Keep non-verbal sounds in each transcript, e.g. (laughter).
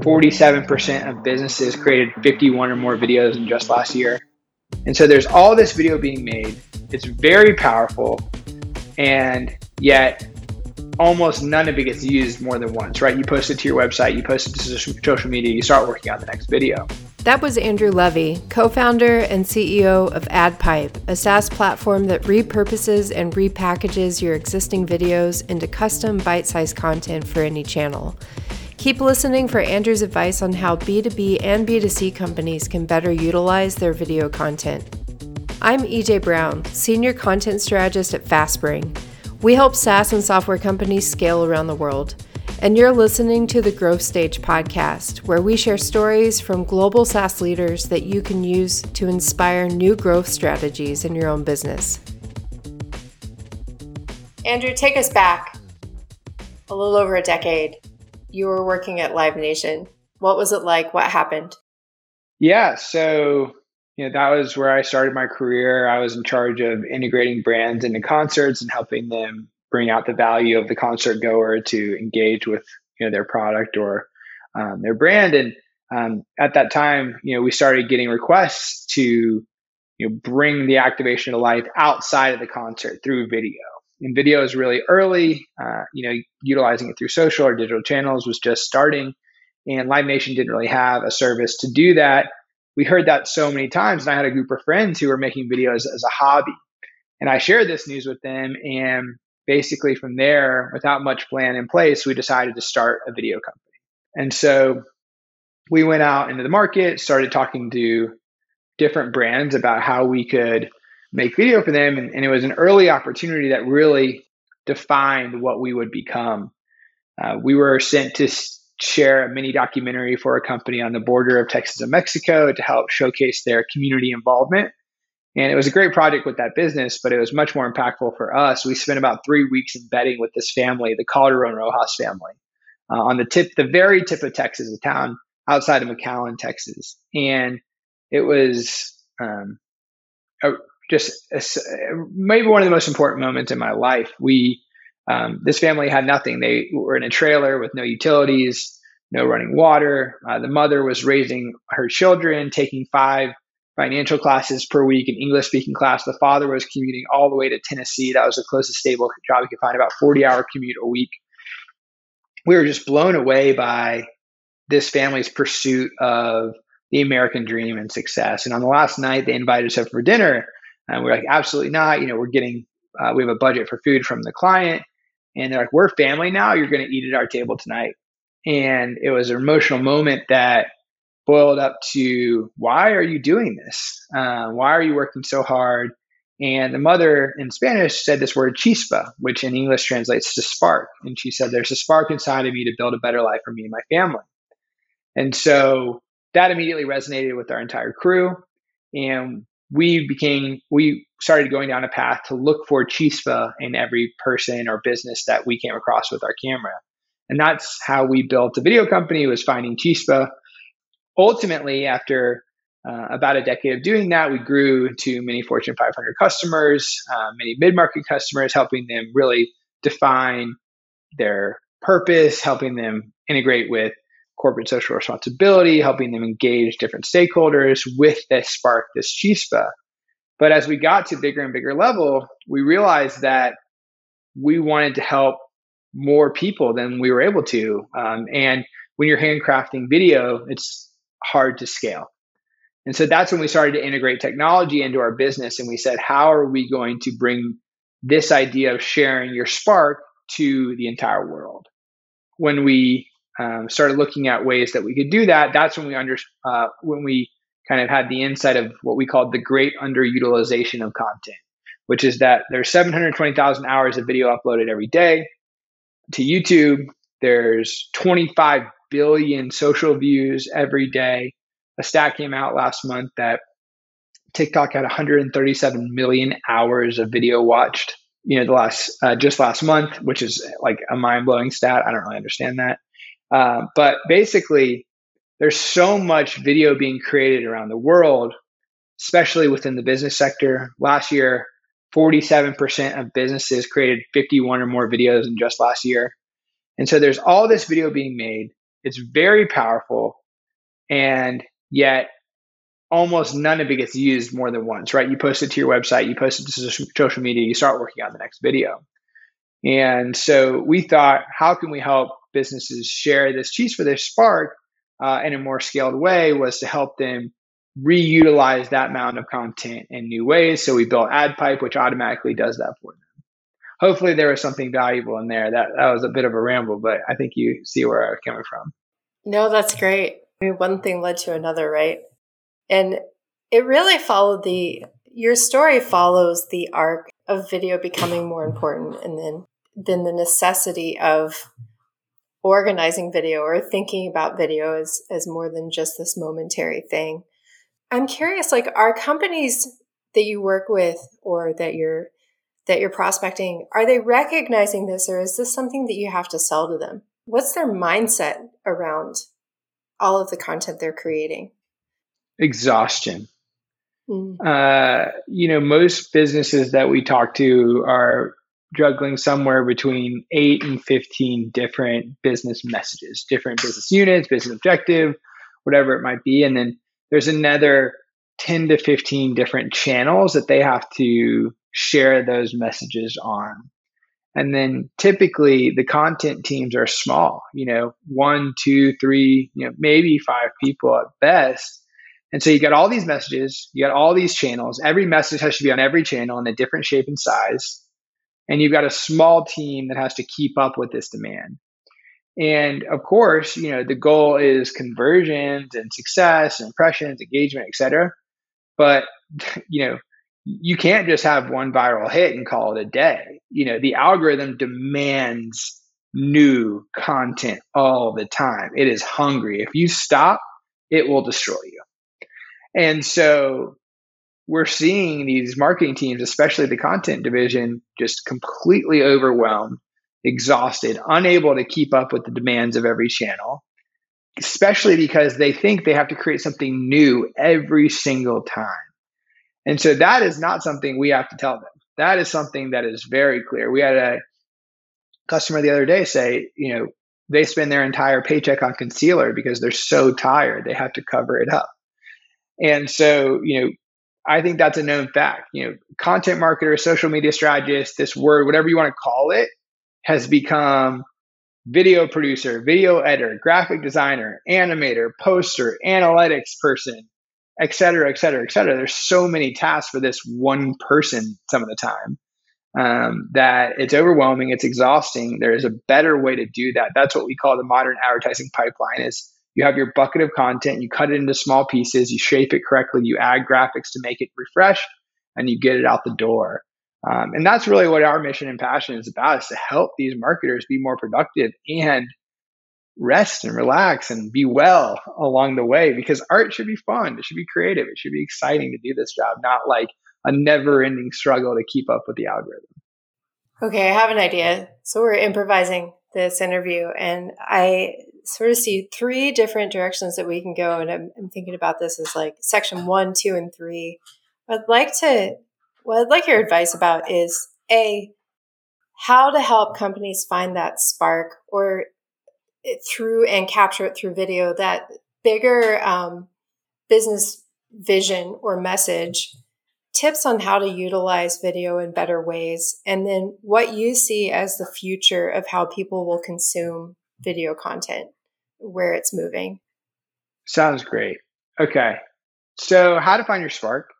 47% of businesses created 51 or more videos in just last year. And so there's all this video being made. It's very powerful. And yet almost none of it gets used more than once, right? You post it to your website, you post it to social media, you start working on the next video. That was Andrew Levy, co founder and CEO of AdPipe, a SaaS platform that repurposes and repackages your existing videos into custom bite sized content for any channel. Keep listening for Andrew's advice on how B2B and B2C companies can better utilize their video content. I'm EJ Brown, Senior Content Strategist at FastSpring. We help SaaS and software companies scale around the world. And you're listening to the Growth Stage podcast, where we share stories from global SaaS leaders that you can use to inspire new growth strategies in your own business. Andrew, take us back a little over a decade. You were working at Live Nation. What was it like? What happened? Yeah, so you know that was where I started my career. I was in charge of integrating brands into concerts and helping them bring out the value of the concert goer to engage with you know their product or um, their brand. And um, at that time, you know, we started getting requests to you know bring the activation to life outside of the concert through video. And video is really early. Uh, you know, utilizing it through social or digital channels was just starting, and Live Nation didn't really have a service to do that. We heard that so many times, and I had a group of friends who were making videos as a hobby. And I shared this news with them, and basically from there, without much plan in place, we decided to start a video company. And so we went out into the market, started talking to different brands about how we could make video for them. And, and it was an early opportunity that really defined what we would become. Uh, we were sent to share a mini documentary for a company on the border of Texas and Mexico to help showcase their community involvement. And it was a great project with that business, but it was much more impactful for us. We spent about three weeks embedding with this family, the Calderon Rojas family, uh, on the tip, the very tip of Texas, a town outside of McAllen, Texas. And it was um, a, just a, maybe one of the most important moments in my life. We, um, this family had nothing. They were in a trailer with no utilities, no running water. Uh, the mother was raising her children, taking five financial classes per week, an English speaking class. The father was commuting all the way to Tennessee. That was the closest stable job he could find, about 40 hour commute a week. We were just blown away by this family's pursuit of the American dream and success. And on the last night, they invited us over for dinner. And we're like, absolutely not. You know, we're getting, uh, we have a budget for food from the client. And they're like, we're family now. You're going to eat at our table tonight. And it was an emotional moment that boiled up to why are you doing this? Uh, why are you working so hard? And the mother in Spanish said this word chispa, which in English translates to spark. And she said, There's a spark inside of me to build a better life for me and my family. And so that immediately resonated with our entire crew. And we became, we started going down a path to look for chispa in every person or business that we came across with our camera. And that's how we built a video company was finding chispa ultimately, after uh, about a decade of doing that, we grew to many Fortune 500 customers, uh, many mid market customers, helping them really define their purpose, helping them integrate with corporate social responsibility, helping them engage different stakeholders with this spark, this chispa. But as we got to bigger and bigger level, we realized that we wanted to help more people than we were able to. Um, and when you're handcrafting video, it's hard to scale. And so that's when we started to integrate technology into our business. And we said, how are we going to bring this idea of sharing your spark to the entire world? When we um, started looking at ways that we could do that, that's when we under, uh, when we kind of had the insight of what we called the great underutilization of content, which is that there's 720,000 hours of video uploaded every day to YouTube. There's 25 billion social views every day. A stat came out last month that TikTok had 137 million hours of video watched. You know, the last uh, just last month, which is like a mind blowing stat. I don't really understand that, uh, but basically, there's so much video being created around the world, especially within the business sector. Last year, 47% of businesses created 51 or more videos in just last year. And so there's all this video being made It's very powerful, and yet almost none of it gets used more than once, right? You post it to your website, you post it to social media, you start working on the next video. And so we thought, how can we help businesses share this chispa their spark uh, in a more scaled way was to help them reutilize that amount of content in new ways. So we built AdPipe, which automatically does that for them. Hopefully, there was something valuable in there. That that was a bit of a ramble, but I think you see where I was coming from. No, that's great. I mean, one thing led to another, right? And it really followed the your story follows the arc of video becoming more important, and then then the necessity of organizing video or thinking about video as, as more than just this momentary thing. I'm curious, like are companies that you work with or that you're that you're prospecting, are they recognizing this or is this something that you have to sell to them? What's their mindset around all of the content they're creating? Exhaustion. Mm. Uh, you know, most businesses that we talk to are juggling somewhere between eight and 15 different business messages, different business units, business objective, whatever it might be. And then there's another 10 to 15 different channels that they have to share those messages on. And then typically the content teams are small, you know, one, two, three, you know, maybe five people at best. And so you got all these messages, you got all these channels. Every message has to be on every channel in a different shape and size. And you've got a small team that has to keep up with this demand. And of course, you know, the goal is conversions and success, impressions, engagement, etc. But, (laughs) you know, you can't just have one viral hit and call it a day. You know, the algorithm demands new content all the time. It is hungry. If you stop, it will destroy you. And so we're seeing these marketing teams, especially the content division, just completely overwhelmed, exhausted, unable to keep up with the demands of every channel, especially because they think they have to create something new every single time. And so that is not something we have to tell them. That is something that is very clear. We had a customer the other day say, you know, they spend their entire paycheck on concealer because they're so tired, they have to cover it up. And so, you know, I think that's a known fact. You know, content marketer, social media strategist, this word, whatever you want to call it, has become video producer, video editor, graphic designer, animator, poster, analytics person, et cetera, et cetera, et cetera. There's so many tasks for this one person some of the time um, that it's overwhelming. It's exhausting. There is a better way to do that. That's what we call the modern advertising pipeline is you have your bucket of content, you cut it into small pieces, you shape it correctly, you add graphics to make it refresh, and you get it out the door. Um, and that's really what our mission and passion is about is to help these marketers be more productive and rest and relax and be well along the way because art should be fun. It should be creative. It should be exciting to do this job, not like a never ending struggle to keep up with the algorithm. Okay, I have an idea. So we're improvising this interview, and I sort of see three different directions that we can go. And I'm, I'm thinking about this as like section one, two, and three. I'd like to, what I'd like your advice about is A, how to help companies find that spark or through and capture it through video, that bigger um, business vision or message, tips on how to utilize video in better ways, and then what you see as the future of how people will consume video content, where it's moving. Sounds great. Okay. So, how to find your spark?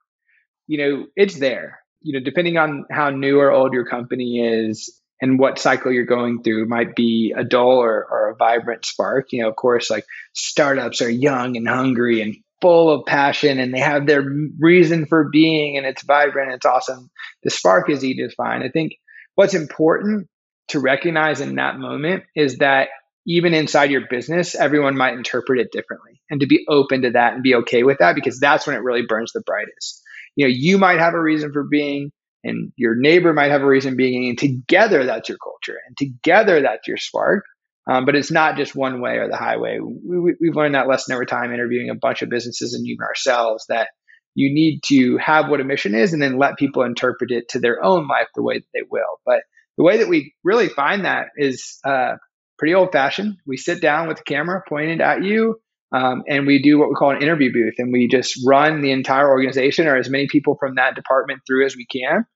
You know, it's there. You know, depending on how new or old your company is, and what cycle you're going through might be a dull or, or a vibrant spark. You know, of course, like startups are young and hungry and full of passion and they have their reason for being and it's vibrant, it's awesome. The spark is easy to find. I think what's important to recognize in that moment is that even inside your business, everyone might interpret it differently and to be open to that and be okay with that because that's when it really burns the brightest. You know, you might have a reason for being, and your neighbor might have a reason being, and together that's your culture, and together that's your spark. Um, but it's not just one way or the highway. We, we've learned that lesson over time interviewing a bunch of businesses and even ourselves that you need to have what a mission is and then let people interpret it to their own life the way that they will. But the way that we really find that is uh, pretty old fashioned. We sit down with the camera pointed at you, um, and we do what we call an interview booth, and we just run the entire organization or as many people from that department through as we can.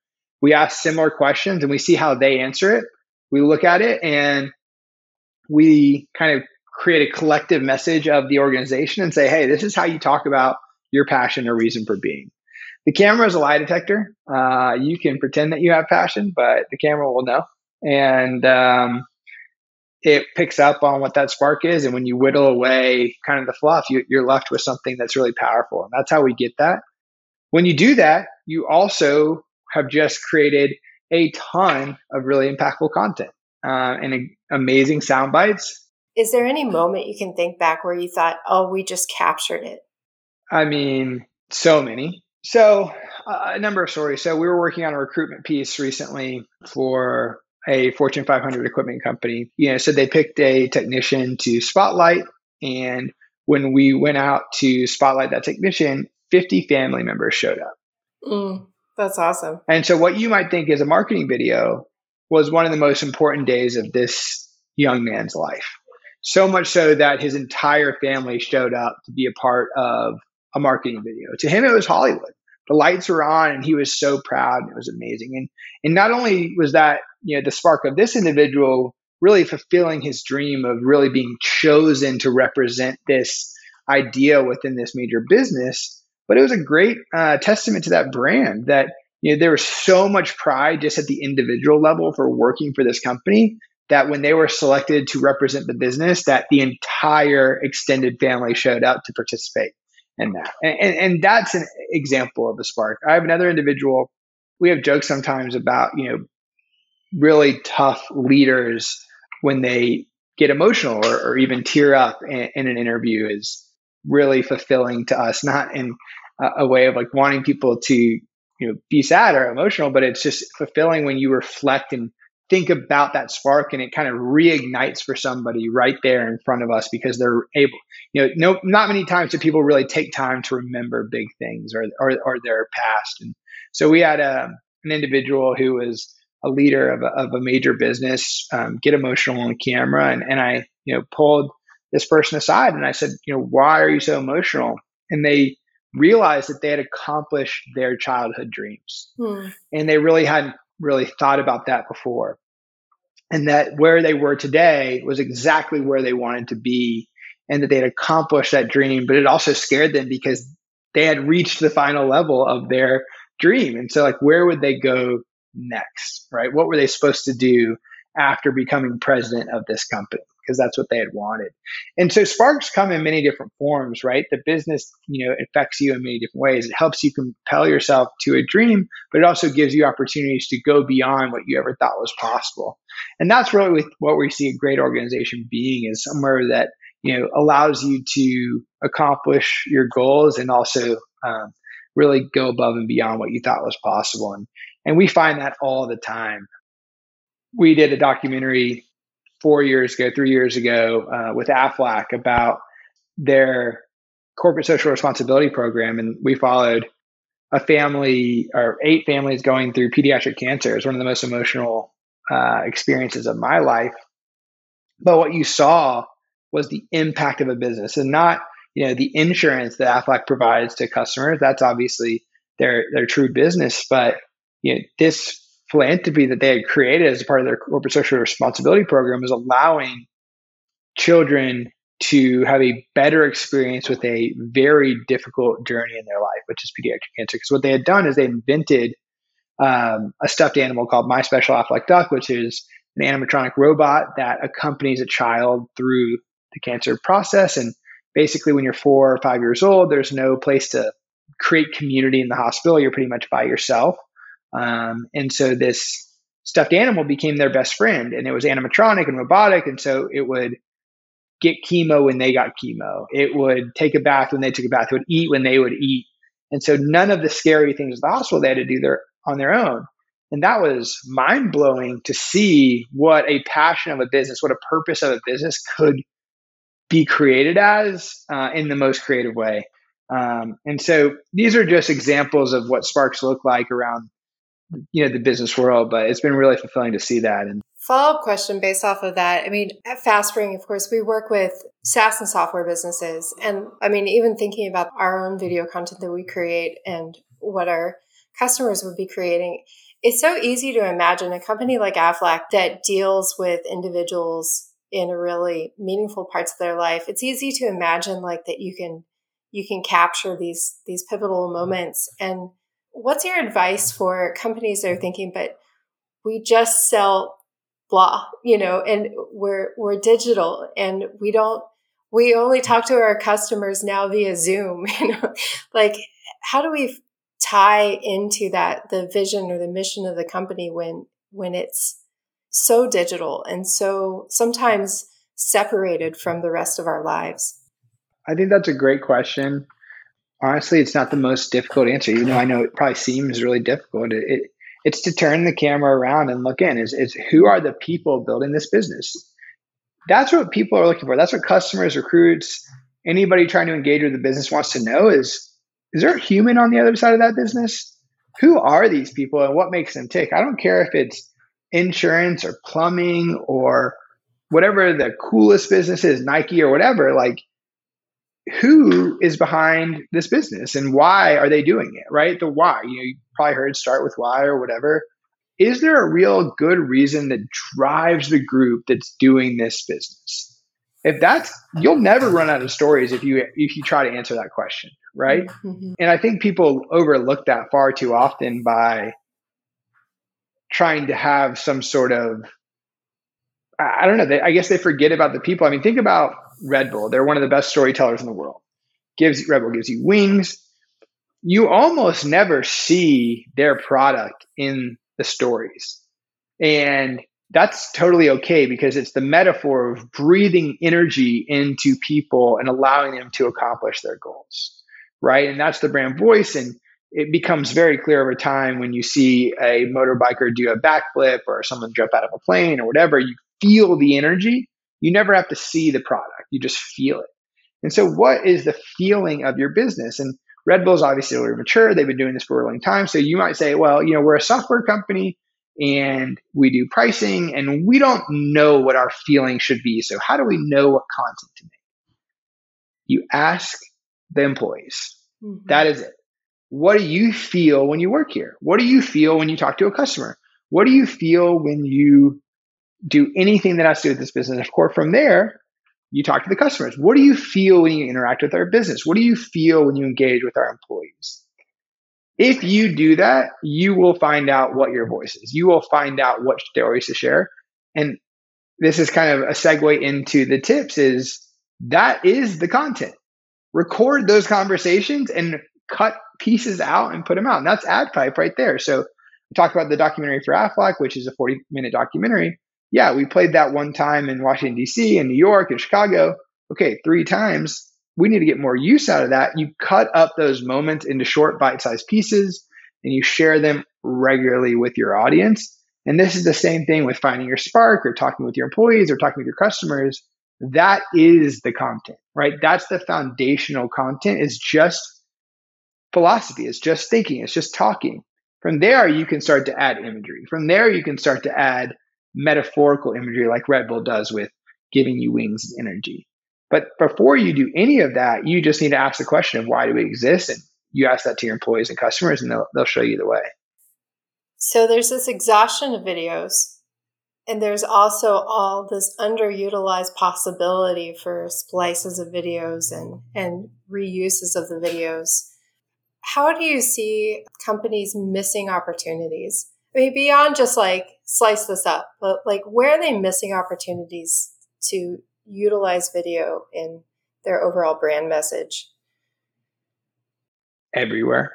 We ask similar questions, and we see how they answer it. We look at it, and we kind of create a collective message of the organization and say, "Hey, this is how you talk about your passion or reason for being." The camera is a lie detector. Uh, you can pretend that you have passion, but the camera will know. And um, it picks up on what that spark is. And when you whittle away kind of the fluff, you, you're left with something that's really powerful. And that's how we get that. When you do that, you also have just created a ton of really impactful content uh, and a, amazing sound bites. Is there any moment you can think back where you thought, oh, we just captured it? I mean, so many. So, uh, a number of stories. So, we were working on a recruitment piece recently for a Fortune 500 equipment company. You know, so they picked a technician to spotlight, and when we went out to spotlight that technician, 50 family members showed up. Mm, that's awesome. And so, what you might think is a marketing video was one of the most important days of this young man's life. So much so that his entire family showed up to be a part of a marketing video. To him, it was Hollywood. The lights were on, and he was so proud. and It was amazing. And and not only was that you know the spark of this individual really fulfilling his dream of really being chosen to represent this idea within this major business, but it was a great uh, testament to that brand that you know there was so much pride just at the individual level for working for this company that when they were selected to represent the business that the entire extended family showed up to participate and that. And, and, and that's an example of a spark. I have another individual. We have jokes sometimes about, you know, really tough leaders when they get emotional or, or even tear up in, in, an interview is really fulfilling to us, not in a, a way of like wanting people to, you know, be sad or emotional, but it's just fulfilling when you reflect and think about that spark and it kind of reignites for somebody right there in front of us because they're able you know no not many times do people really take time to remember big things or or, or their past. And so we had a, um, an individual who was a leader of a, of a major business um, get emotional on camera and, and i you know pulled this person aside and i said you know why are you so emotional? And they realized that they had accomplished their childhood dreams. Hmm. and they really hadn't really thought about that before. And that where they were today was exactly where they wanted to be, and that they had accomplished that dream. But it also scared them because they had reached the final level of their dream. And so, like, where would they go next? Right? What were they supposed to do after becoming president of this company? Because that's what they had wanted. And so sparks come in many different forms, right? The business, you know, affects you in many different ways. It helps you compel yourself to a dream, but it also gives you opportunities to go beyond what you ever thought was possible. And that's really what we see a great organization being is somewhere that, you know, allows you to accomplish your goals and also um, really go above and beyond what you thought was possible. And, and we find that all the time. We did a documentary four years ago, three years ago, uh, with AFLAC about their corporate social responsibility program, and we followed a family or eight families going through pediatric cancer. It's one of the most emotional uh, experiences of my life. But what you saw was the impact of a business, and not you know the insurance that AFLAC provides to customers. That's obviously their their true business, but you know this philanthropy that they had created as part of their corporate social responsibility program was allowing children to have a better experience with a very difficult journey in their life, which is pediatric cancer. Because what they had done is they invented um, a stuffed animal called My Special Aflac Duck, which is an animatronic robot that accompanies a child through the cancer process. And basically, when you're four or five years old, there's no place to create community in the hospital. You're pretty much by yourself. Um, and so this stuffed animal became their best friend, and it was animatronic and robotic, and so it would get chemo when they got chemo. It would take a bath when they took a bath. It would eat when they would eat. And so none of the scary things at the hospital they had to do their on their own. And that was mind blowing to see what a passion of a business, what a purpose of a business could be created as uh, in the most creative way. Um, and so these are just examples of what sparks look like around you know the business world but it's been really fulfilling to see that and Follow up question based off of that. I mean, at FastSpring, of course, we work with SaaS and software businesses. And I mean, even thinking about our own video content that we create and what our customers would be creating, it's so easy to imagine a company like Aflac that deals with individuals in really meaningful parts of their life. It's easy to imagine like that you can you can capture these these pivotal moments. And what's your advice for companies that are thinking, but we just sell blah, you know, and we're we're digital and we don't we only talk to our customers now via Zoom, (laughs) you know. like how do we tie into that the vision or the mission of the company when when it's so digital and so sometimes separated from the rest of our lives? I think that's a great question. Honestly, it's not the most difficult answer. You know, I know it probably seems really difficult. It, it, it's to turn the camera around and look in. Is is who are the people building this business? That's what people are looking for. That's what customers, recruits, anybody trying to engage with the business wants to know is is there a human on the other side of that business? Who are these people and what makes them tick? I don't care if it's insurance or plumbing or whatever the coolest business is, Nike or whatever. Like who is behind this business and why are they doing it, right? The why. You know, you probably heard start with why or whatever. Is there a real good reason that drives the group that's doing this business? If that's you'll never run out of stories if you if you try to answer that question, right? Mm-hmm. And I think people overlook that far too often by trying to have some sort of I don't know. They, I guess they forget about the people. I mean, think about Red Bull. They're one of the best storytellers in the world. Gives Red Bull gives you wings. You almost never see their product in the stories. And that's totally okay because it's the metaphor of breathing energy into people and allowing them to accomplish their goals. Right. And that's the brand voice. And it becomes very clear over time when you see a motorbiker do a backflip or someone jump out of a plane or whatever, you feel the energy. You never have to see the product, you just feel it. And so, what is the feeling of your business? And Red Bull's obviously a mature. They've been doing this for a long time. So you might say, well, you know, we're a software company and we do pricing and we don't know what our feeling should be. So how do we know what content to make? You ask the employees. Mm-hmm. That is it. What do you feel when you work here? What do you feel when you talk to a customer? What do you feel when you do anything that has to do with this business. Of course, from there, you talk to the customers. What do you feel when you interact with our business? What do you feel when you engage with our employees? If you do that, you will find out what your voice is. You will find out what stories to share. And this is kind of a segue into the tips is that is the content. Record those conversations and cut pieces out and put them out. And that's AdPipe right there. So we talked about the documentary for Aflac, which is a 40 minute documentary yeah, we played that one time in Washington, D.C., and New York, and Chicago. Okay, three times. We need to get more use out of that. You cut up those moments into short, bite sized pieces and you share them regularly with your audience. And this is the same thing with finding your spark or talking with your employees or talking with your customers. That is the content, right? That's the foundational content is just philosophy. It's just thinking. It's just talking. From there, you can start to add imagery. From there, you can start to add metaphorical imagery like Red Bull does with giving you wings and energy. But before you do any of that, you just need to ask the question of why do we exist? And you ask that to your employees and customers, and they'll, they'll show you the way. So there's this exhaustion of videos, and there's also all this underutilized possibility for splices of videos and, and reuses of the videos. How do you see companies missing opportunities? Beyond just like slice this up, but like where are they missing opportunities to utilize video in their overall brand message? Everywhere.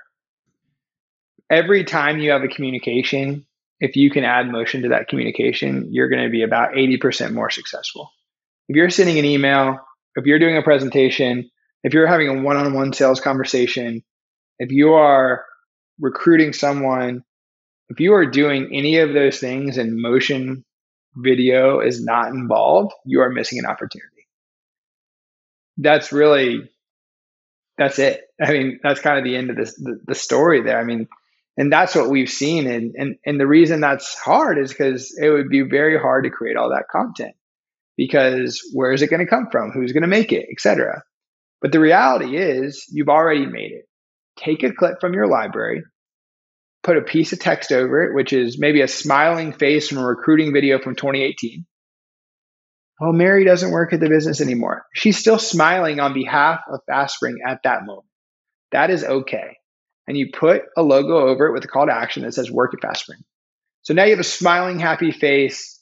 Every time you have a communication, if you can add motion to that communication, you're going to be about 80% more successful. If you're sending an email, if you're doing a presentation, if you're having a one on one sales conversation, if you are recruiting someone if you are doing any of those things and motion video is not involved, you are missing an opportunity. That's really that's it. I mean, that's kind of the end of this the, the story there. I mean, And that's what we've seen. And, and, and the reason that's hard is because it would be very hard to create all that content because where is it going to come from? Who's going to make it, etc. But the reality is you've already made it. Take a clip from your library, put a piece of text over it, which is maybe a smiling face from a recruiting video from 2018. Oh, Mary doesn't work at the business anymore. She's still smiling on behalf of FastSpring at that moment. That is okay. And you put a logo over it with a call to action that says work at FastSpring. So now you have a smiling, happy face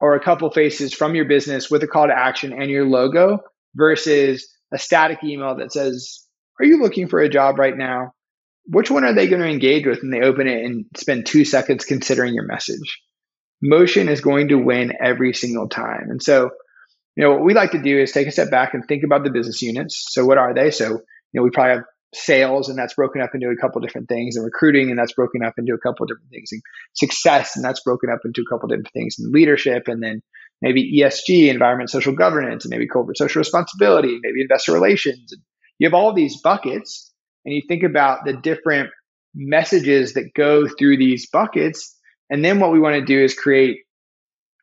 or a couple faces from your business with a call to action and your logo versus a static email that says, Are you looking for a job right now? Which one are they going to engage with when they open it and spend two seconds considering your message? Motion is going to win every single time. And so, you know, what we like to do is take a step back and think about the business units. So, what are they? So, you know, we probably have sales and that's broken up into a couple different things and recruiting and that's broken up into a couple different things and success and that's broken up into a couple different things and leadership and then maybe ESG, environment, social governance, and maybe corporate social responsibility, maybe investor relations. And you have all these buckets, and you think about the different messages that go through these buckets. And then what we want to do is create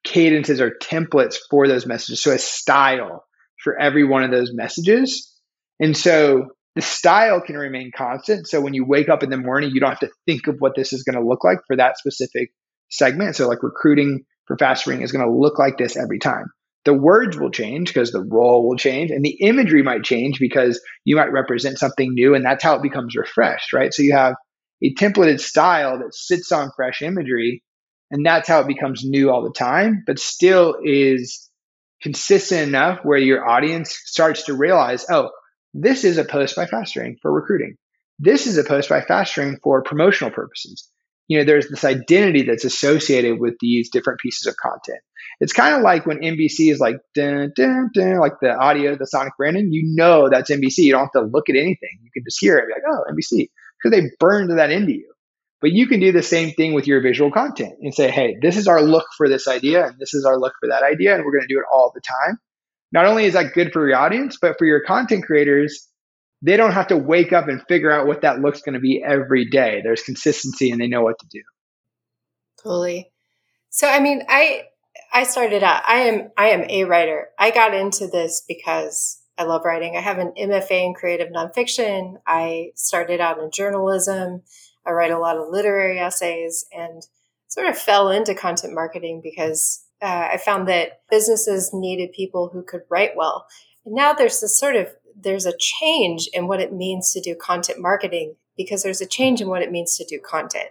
cadences or templates for those messages. So a style for every one of those messages. And so the style can remain constant. So when you wake up in the morning, you don't have to think of what this is going to look like for that specific segment. So like recruiting for FastSpring is going to look like this every time. The words will change because the role will change and the imagery might change because you might represent something new and that's how it becomes refreshed, right? So you have a templated style that sits on fresh imagery and that's how it becomes new all the time, but still is consistent enough where your audience starts to realize, oh, this is a post by FastSpring for recruiting. This is a post by FastSpring for promotional purposes you know, there's this identity that's associated with these different pieces of content. It's kind of like when NBC is like, dun, dun, dun, like the audio, the sonic branding, you know that's NBC. You don't have to look at anything. You can just hear it be like, oh, NBC, because they burned that into you. But you can do the same thing with your visual content and say, hey, this is our look for this idea, and this is our look for that idea, and we're going to do it all the time. Not only is that good for your audience, but for your content creators, they don't have to wake up and figure out what that looks going to be every day. There's consistency and they know what to do. Totally. So I mean, I I started out I am I am a writer. I got into this because I love writing. I have an MFA in creative nonfiction. I started out in journalism. I write a lot of literary essays and sort of fell into content marketing because uh, I found that businesses needed people who could write well. And now there's this sort of there's a change in what it means to do content marketing because there's a change in what it means to do content,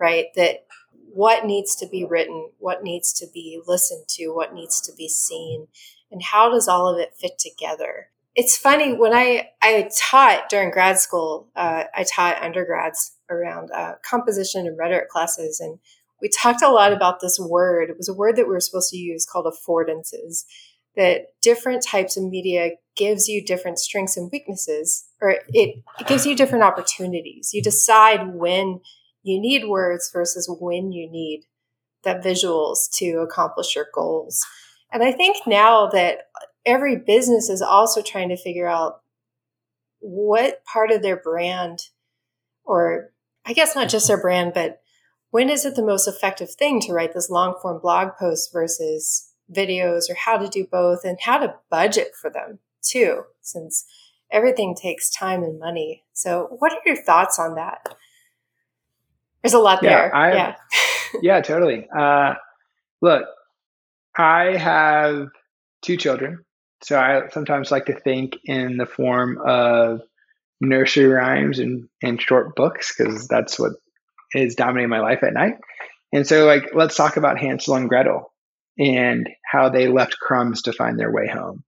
right? That what needs to be written, what needs to be listened to, what needs to be seen, and how does all of it fit together? It's funny when I I taught during grad school, uh, I taught undergrads around uh, composition and rhetoric classes, and we talked a lot about this word. It was a word that we were supposed to use called affordances that different types of media gives you different strengths and weaknesses or it, it gives you different opportunities. You decide when you need words versus when you need the visuals to accomplish your goals. And i think now that every business is also trying to figure out what part of their brand or i guess not just their brand but when is it the most effective thing to write this long form blog post versus videos or how to do both and how to budget for them too, since everything takes time and money. So, what are your thoughts on that? There's a lot yeah, there. I, yeah. (laughs) yeah, totally. Uh, look, I have two children. So I sometimes like to think in the form of nursery rhymes and, and short books because that's what is dominating my life at night. And so, like, let's talk about Hansel and Gretel and how they left crumbs to find their way home.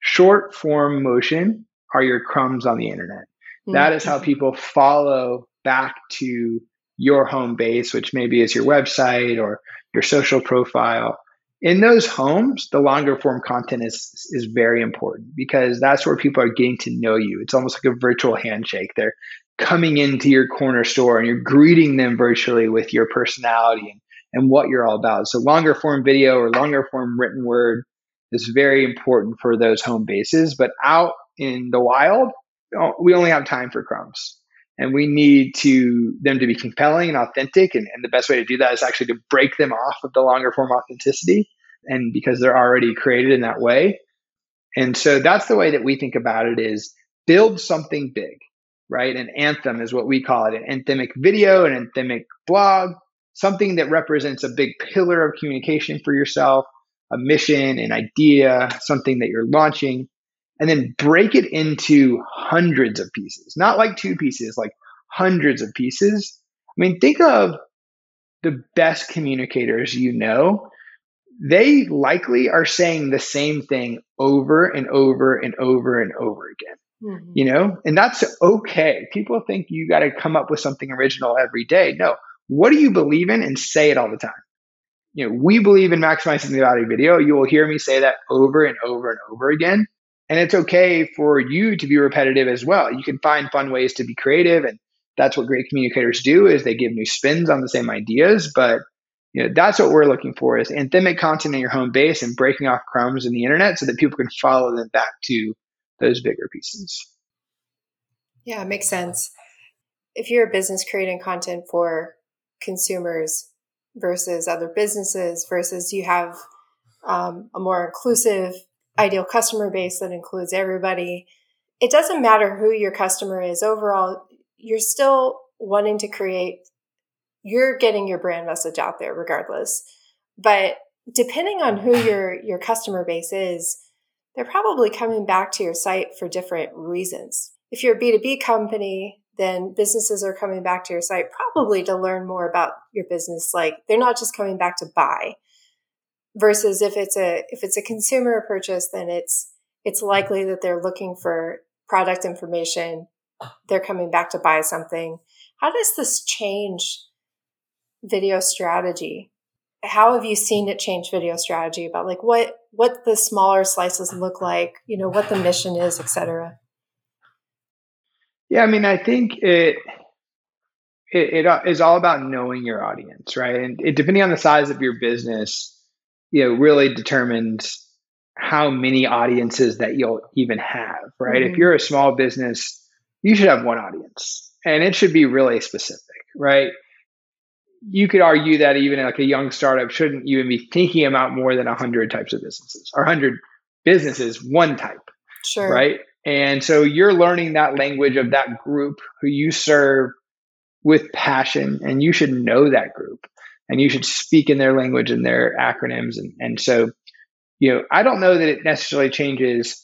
Short form motion are your crumbs on the internet. Mm-hmm. That is how people follow back to your home base, which maybe is your website or your social profile. In those homes, the longer form content is is very important because that's where people are getting to know you. It's almost like a virtual handshake. They're coming into your corner store and you're greeting them virtually with your personality and and what you're all about. So longer form video or longer form written word is very important for those home bases. But out in the wild, uh, we only have time for crumbs. and we need to them to be compelling and authentic and, and the best way to do that is actually to break them off of the longer form authenticity and because they're already created in that way and so that's the way that we think about it is build something big right an anthem is what we call it an anthemic video an anthemic blog something that represents a big pillar of communication for yourself a mission an idea something that you're launching and then break it into hundreds of pieces, not like two pieces, like hundreds of pieces. I mean, think of the best communicators you know. They likely are saying the same thing over and over and over and over again. Mm-hmm. You know, and that's okay. People think you got to come up with something original every day. No, what do you believe in and say it all the time? You know, we believe in maximizing the value of video. You will hear me say that over and over and over again. And it's okay for you to be repetitive as well. You can find fun ways to be creative and that's what great communicators do is they give new spins on the same ideas, but you know, that's what we're looking for is anthemic content in your home base and breaking off crumbs in the internet so that people can follow them back to those bigger pieces. Yeah, it makes sense. If you're a business creating content for consumers versus other businesses versus you have um, a more inclusive ideal customer base that includes everybody. It doesn't matter who your customer is overall, you're still wanting to create, you're getting your brand message out there regardless. But depending on who your, your customer base is, they're probably coming back to your site for different reasons. If you're a B2B company, then businesses are coming back to your site probably to learn more about your business. Like they're not just coming back to buy versus if it's a if it's a consumer purchase then it's it's likely that they're looking for product information. They're coming back to buy something. How does this change video strategy? How have you seen it change video strategy about like what what the smaller slices look like you know what the mission is etc yeah i mean i think it it, it is all about knowing your audience right? And it, depending on the size of your business you know really determines how many audiences that you'll even have right? Mm-hmm. if you're a small business you should have one audience and it should be really specific right? You could argue that even like a young startup shouldn't even be thinking about more than 100 types of businesses or 100 businesses one type sure. right and so you're learning that language of that group who you serve with passion and you should know that group and you should speak in their language and their acronyms. And, and so, you know, I don't know that it necessarily changes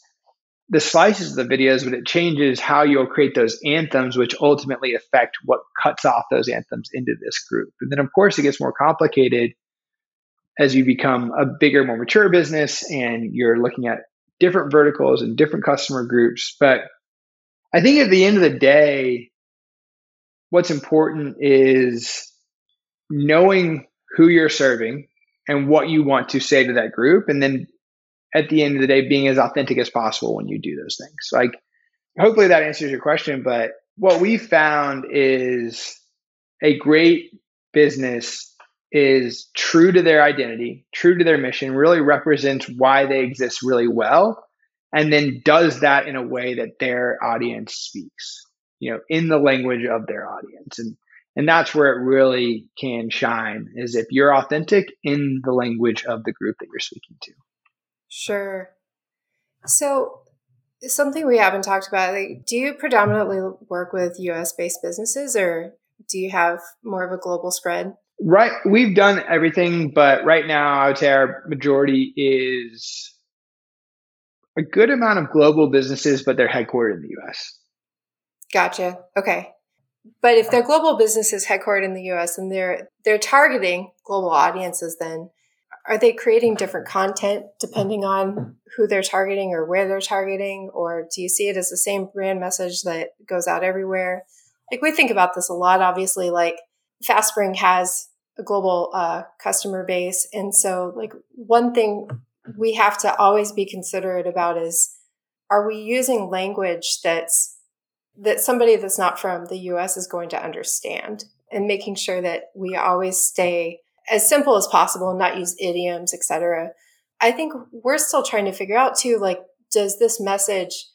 the slices of the videos, but it changes how you'll create those anthems, which ultimately affect what cuts off those anthems into this group. And then, of course, it gets more complicated as you become a bigger, more mature business and you're looking at different verticals and different customer groups. But I think at the end of the day, what's important is knowing who you're serving and what you want to say to that group and then at the end of the day being as authentic as possible when you do those things like hopefully that answers your question but what we found is a great business is true to their identity true to their mission really represents why they exist really well and then does that in a way that their audience speaks you know in the language of their audience. And and that's where it really can shine is if you're authentic in the language of the group that you're speaking to. Sure. So something we haven't talked about like do you predominantly work with us based businesses or do you have more of a global spread right we've done everything but right now i would say our majority is a good amount of global businesses but they're headquartered in the us gotcha okay. But if they're global businesses headquartered in the US and they're they're targeting global audiences then are they creating different content depending on who they're targeting or where they're targeting? Or do you see it as the same brand message that goes out everywhere? Like we think about this a lot obviously like fastspring has a global uh, customer base and so like one thing we have to always be considerate about is are we using language that's that somebody that's not from the US is going to understand and making sure that we always stay as simple as possible and not use idioms, etc. I think we're still trying to figure out too like does this message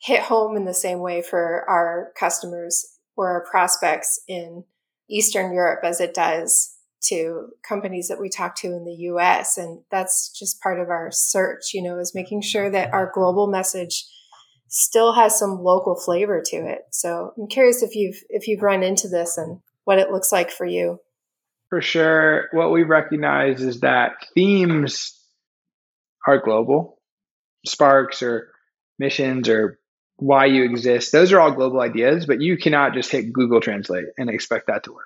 hit home in the same way for our customers or our prospects in Eastern Europe as it does to companies that we talk to in the US. And that's just part of our search, you know, is making sure that our global message still has some local flavor to it. So I'm curious if you've if you've run into this and what it looks like for you. For sure. What we recognize is that themes are global. Sparks or missions or why you exist, those are all global ideas, but you cannot just hit Google Translate and expect that to work.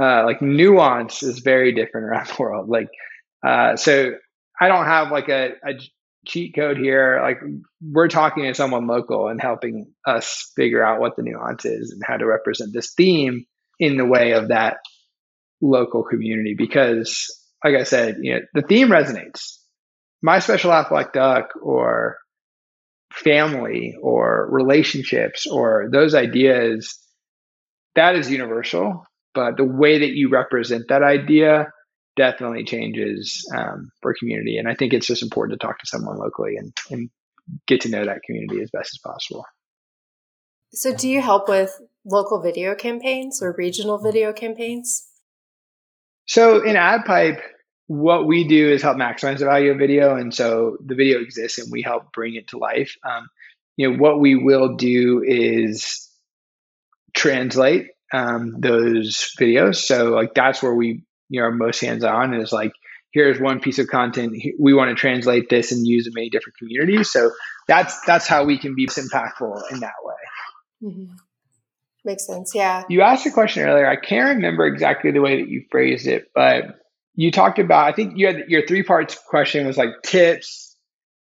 Uh, like nuance is very different around the world. Like, uh, so I don't have like a, a cheat code here. Like, we're talking to someone local and helping us figure out what the nuance is and how to represent this theme in the way of that local community. Because, like I said, you know, the theme resonates. My special Aflac duck or family or relationships or those ideas, that is universal. But the way that you represent that idea definitely changes um, for community. And I think it's just important to talk to someone locally and, and get to know that community as best as possible. So, do you help with local video campaigns or regional video campaigns? So, in AdPipe, what we do is help maximize the value of video and so the video exists and we help bring it to life. Um, you know what we will do is translate um, those videos. So like that's where we you know are most hands-on is like here's one piece of content we want to translate this and use in many different communities. So that's that's how we can be impactful in that way. Mm-hmm. makes sense yeah. You asked a question earlier. I can't remember exactly the way that you phrased it but you talked about, I think you had your three parts question was like tips,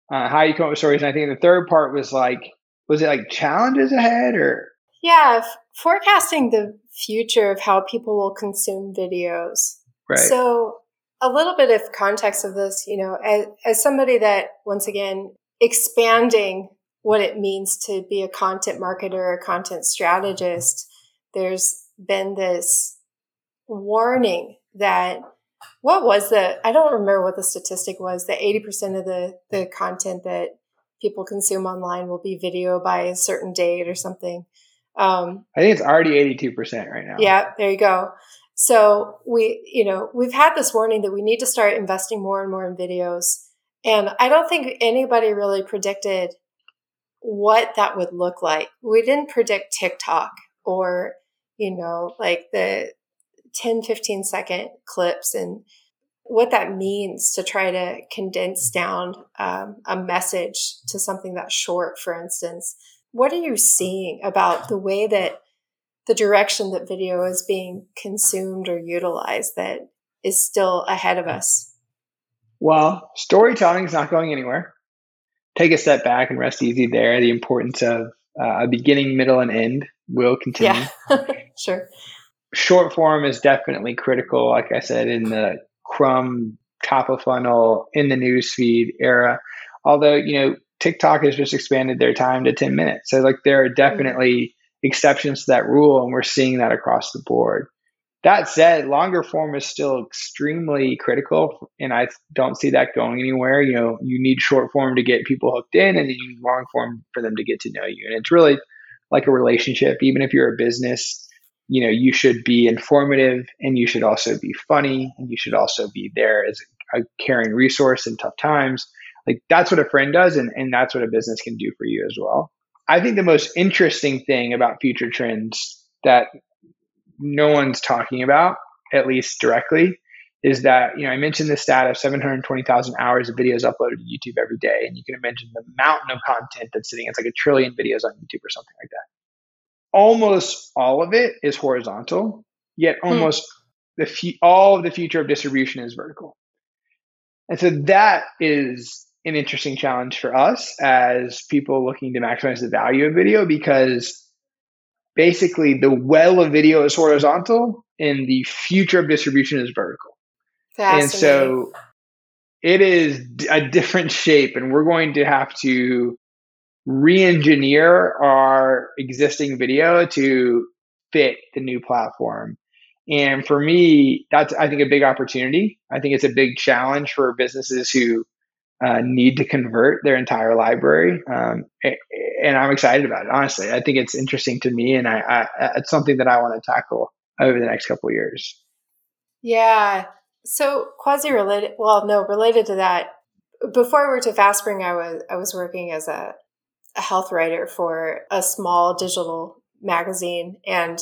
uh, how you come up with stories. And I think the third part was like, was it like challenges ahead or? Yeah, f- forecasting the future of how people will consume videos. Right. So, a little bit of context of this, you know, as, as somebody that, once again, expanding what it means to be a content marketer, a content strategist, there's been this warning that what was the i don't remember what the statistic was that 80% of the the content that people consume online will be video by a certain date or something. Um, i think it's already 82% right now. Yeah there you go. So we you know we've had this warning that we need to start investing more and more in videos. And i don't think anybody really predicted what that would look like. We didn't predict tiktok or you know like the 10, 15 second clips and what that means to try to condense down um, a message to something that's short, for instance. What are you seeing about the way that the direction that video is being consumed or utilized that is still ahead of us? Well, storytelling is not going anywhere. Take a step back and rest easy there. The importance of uh, a beginning, middle, and end will continue. Yeah, (laughs) sure short form is definitely critical. Like I said, in the crumb top of funnel in the newsfeed era. Although you know TikTok has just expanded their time to ten minutes, so like there are mm-hmm. definitely exceptions to that rule, and we're seeing that across the board. That said, longer form is still extremely critical, and I don't see that going anywhere. You know, you need short form to get people hooked in, and then you need long form for them to get to know you. And it's really like a relationship. Even if you're a business, you know you should be informative and you should also be funny and you should also be there as a caring resource in tough times. Like that's what a friend does and, and that's what a business can do for you as well. I think the most interesting thing about future trends that no one's talking about at least directly is that you know i mentioned the stat of 720000 hours of videos uploaded to youtube every day and you can imagine the mountain of content that's sitting it's like a trillion videos on youtube or something like that almost all of it is horizontal, yet hmm. almost hmm. the all of the future of distribution is vertical. And so that is an interesting challenge for us as people looking to maximize the value of video because basically the well of video is horizontal and the future of distribution is vertical. And so it is a different shape and we're going to have to re-engineer our existing video to fit the new platform. And for me, that's I think a big opportunity. I think it's a big challenge for businesses who uh, need to convert their entire library. Um, and I'm excited about it. Honestly, I think it's interesting to me, and I, I it's something that I want to tackle over the next couple years. Yeah. So quasi related. Well, no, related to that. Before I worked at FastSpring, I was I was working as a, a health writer for a small digital magazine, and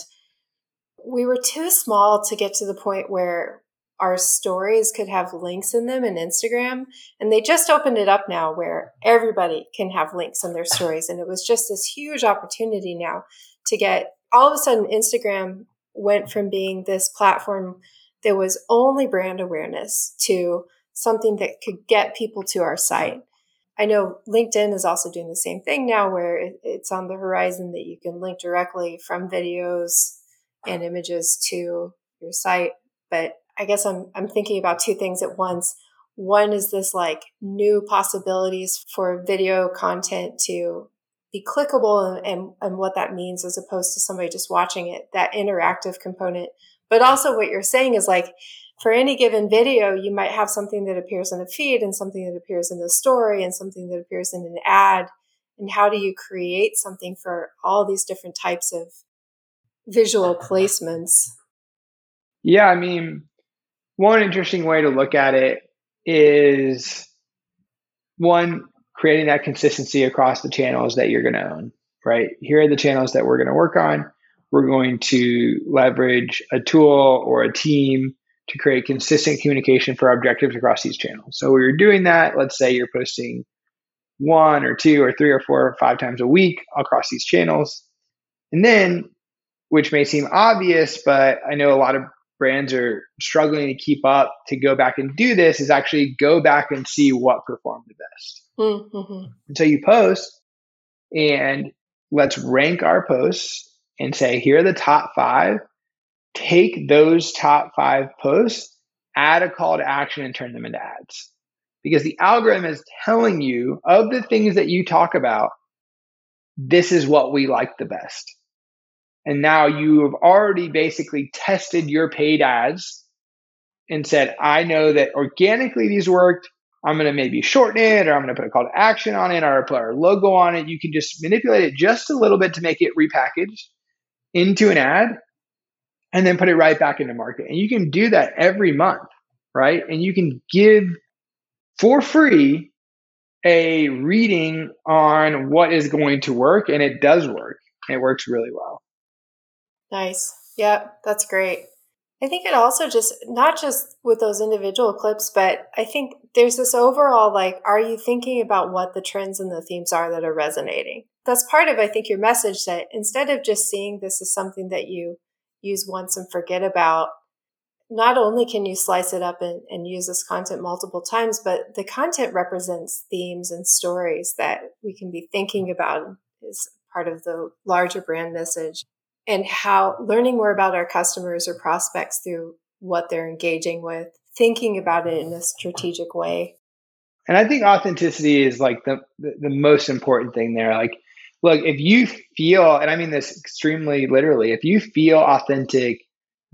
we were too small to get to the point where our stories could have links in them in Instagram. And they just opened it up now where everybody can have links in their stories. And it was just this huge opportunity now to get all of a sudden Instagram went from being this platform that was only brand awareness to something that could get people to our site. I know LinkedIn is also doing the same thing now where it's on the horizon that you can link directly from videos and images to your site. But I guess I'm I'm thinking about two things at once. One is this like new possibilities for video content to be clickable and, and, and what that means as opposed to somebody just watching it, that interactive component. But also what you're saying is like for any given video, you might have something that appears in a feed and something that appears in the story and something that appears in an ad. And how do you create something for all these different types of visual (laughs) placements? Yeah, I mean, one interesting way to look at it is one creating that consistency across the channels that you're going to own right here are the channels that we're going to work on we're going to leverage a tool or a team to create consistent communication for objectives across these channels so we are doing that let's say you're posting one or two or three or four or five times a week across these channels and then which may seem obvious but i know a lot of brands are struggling to keep up to go back and do this is actually go back and see what performed the best. Mm-hmm. And so you post and let's rank our posts and say, here are the top five. Take those top five posts, add a call to action, and turn them into ads. Because the algorithm is telling you of the things that you talk about, this is what we like the best and now you have already basically tested your paid ads and said, I know that organically these worked. I'm going to maybe shorten it or I'm going to put a call to action on it or put our logo on it. You can just manipulate it just a little bit to make it repackaged into an ad and then put it right back into market. And you can do that every month, right? And you can give for free a reading on what is going to work and it does work. It works really well. Nice. Yeah, that's great. I think it also just, not just with those individual clips, but I think there's this overall like, are you thinking about what the trends and the themes are that are resonating? That's part of, I think, your message that instead of just seeing this as something that you use once and forget about, not only can you slice it up and, and use this content multiple times, but the content represents themes and stories that we can be thinking about as part of the larger brand message and how learning more about our customers or prospects through what they're engaging with, thinking about it in a strategic way. And I think authenticity is like the, the, the most important thing there. Like, look, if you feel, and I mean this extremely literally, if you feel authentic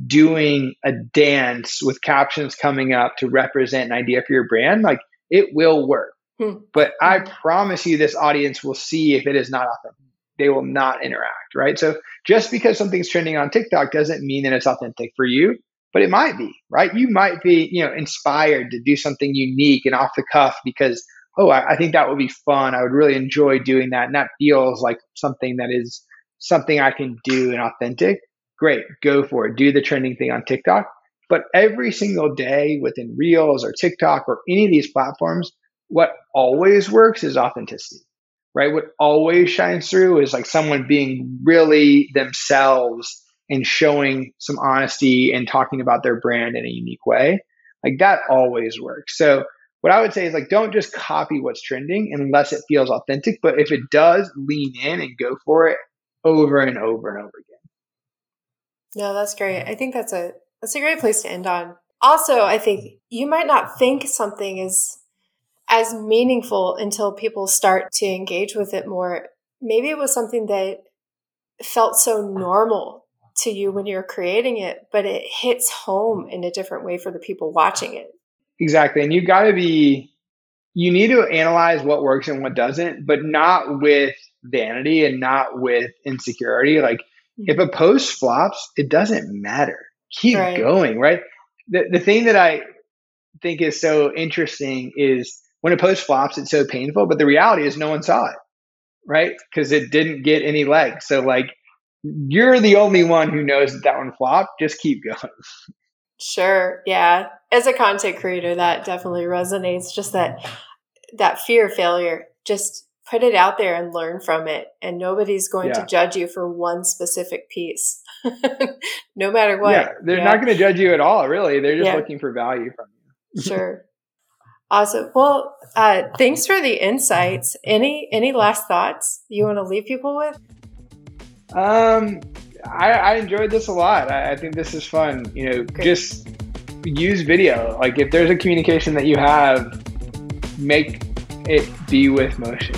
doing a dance with captions coming up to represent an idea for your brand, like it will work. Hmm. But I hmm. promise you, this audience will see if it is not authentic they will not interact, right? So just because something's trending on TikTok doesn't mean that it's authentic for you, but it might be, right? You might be, you know, inspired to do something unique and off the cuff because, oh, I, I think that would be fun. I would really enjoy doing that. And that feels like something that is something I can do and authentic. Great, go for it. Do the trending thing on TikTok. But every single day within Reels or TikTok or any of these platforms, what always works is authenticity right? What always shines through is like someone being really themselves and showing some honesty and talking about their brand in a unique way. Like that always works. So what I would say is like don't just copy what's trending unless it feels authentic, but if it does, lean in and go for it over and over and over again. No, that's great. I think that's a that's a great place to end on. Also, I think you might not think something is as meaningful until people start to engage with it more. Maybe it was something that felt so normal to you when you're creating it, but it hits home in a different way for the people watching it. Exactly. And you've got to be you need to analyze what works and what doesn't, but not with vanity and not with insecurity. Like mm-hmm. if a post flops, it doesn't matter. Keep right. going, right? The the thing that I think is so interesting is when a post flops, it's so painful, but the reality is no one saw it, right? Because it didn't get any legs. So like you're the only one who knows that that one flopped. Just keep (laughs) going. Sure. Yeah. As a content creator, that definitely resonates. Just that that fear of failure. Just put it out there and learn from it. And nobody's going yeah. to judge you for one specific piece. (laughs) no matter what. Yeah. They're yeah. not going to judge you at all, really. They're just yeah. looking for value from you. (laughs) sure. Awesome. Well, uh, thanks for the insights. Any any last thoughts you want to leave people with? Um, I, I enjoyed this a lot. I, I, think this is fun. You know, Great. just use video. Like if there's a communication that you have, make it be with motion.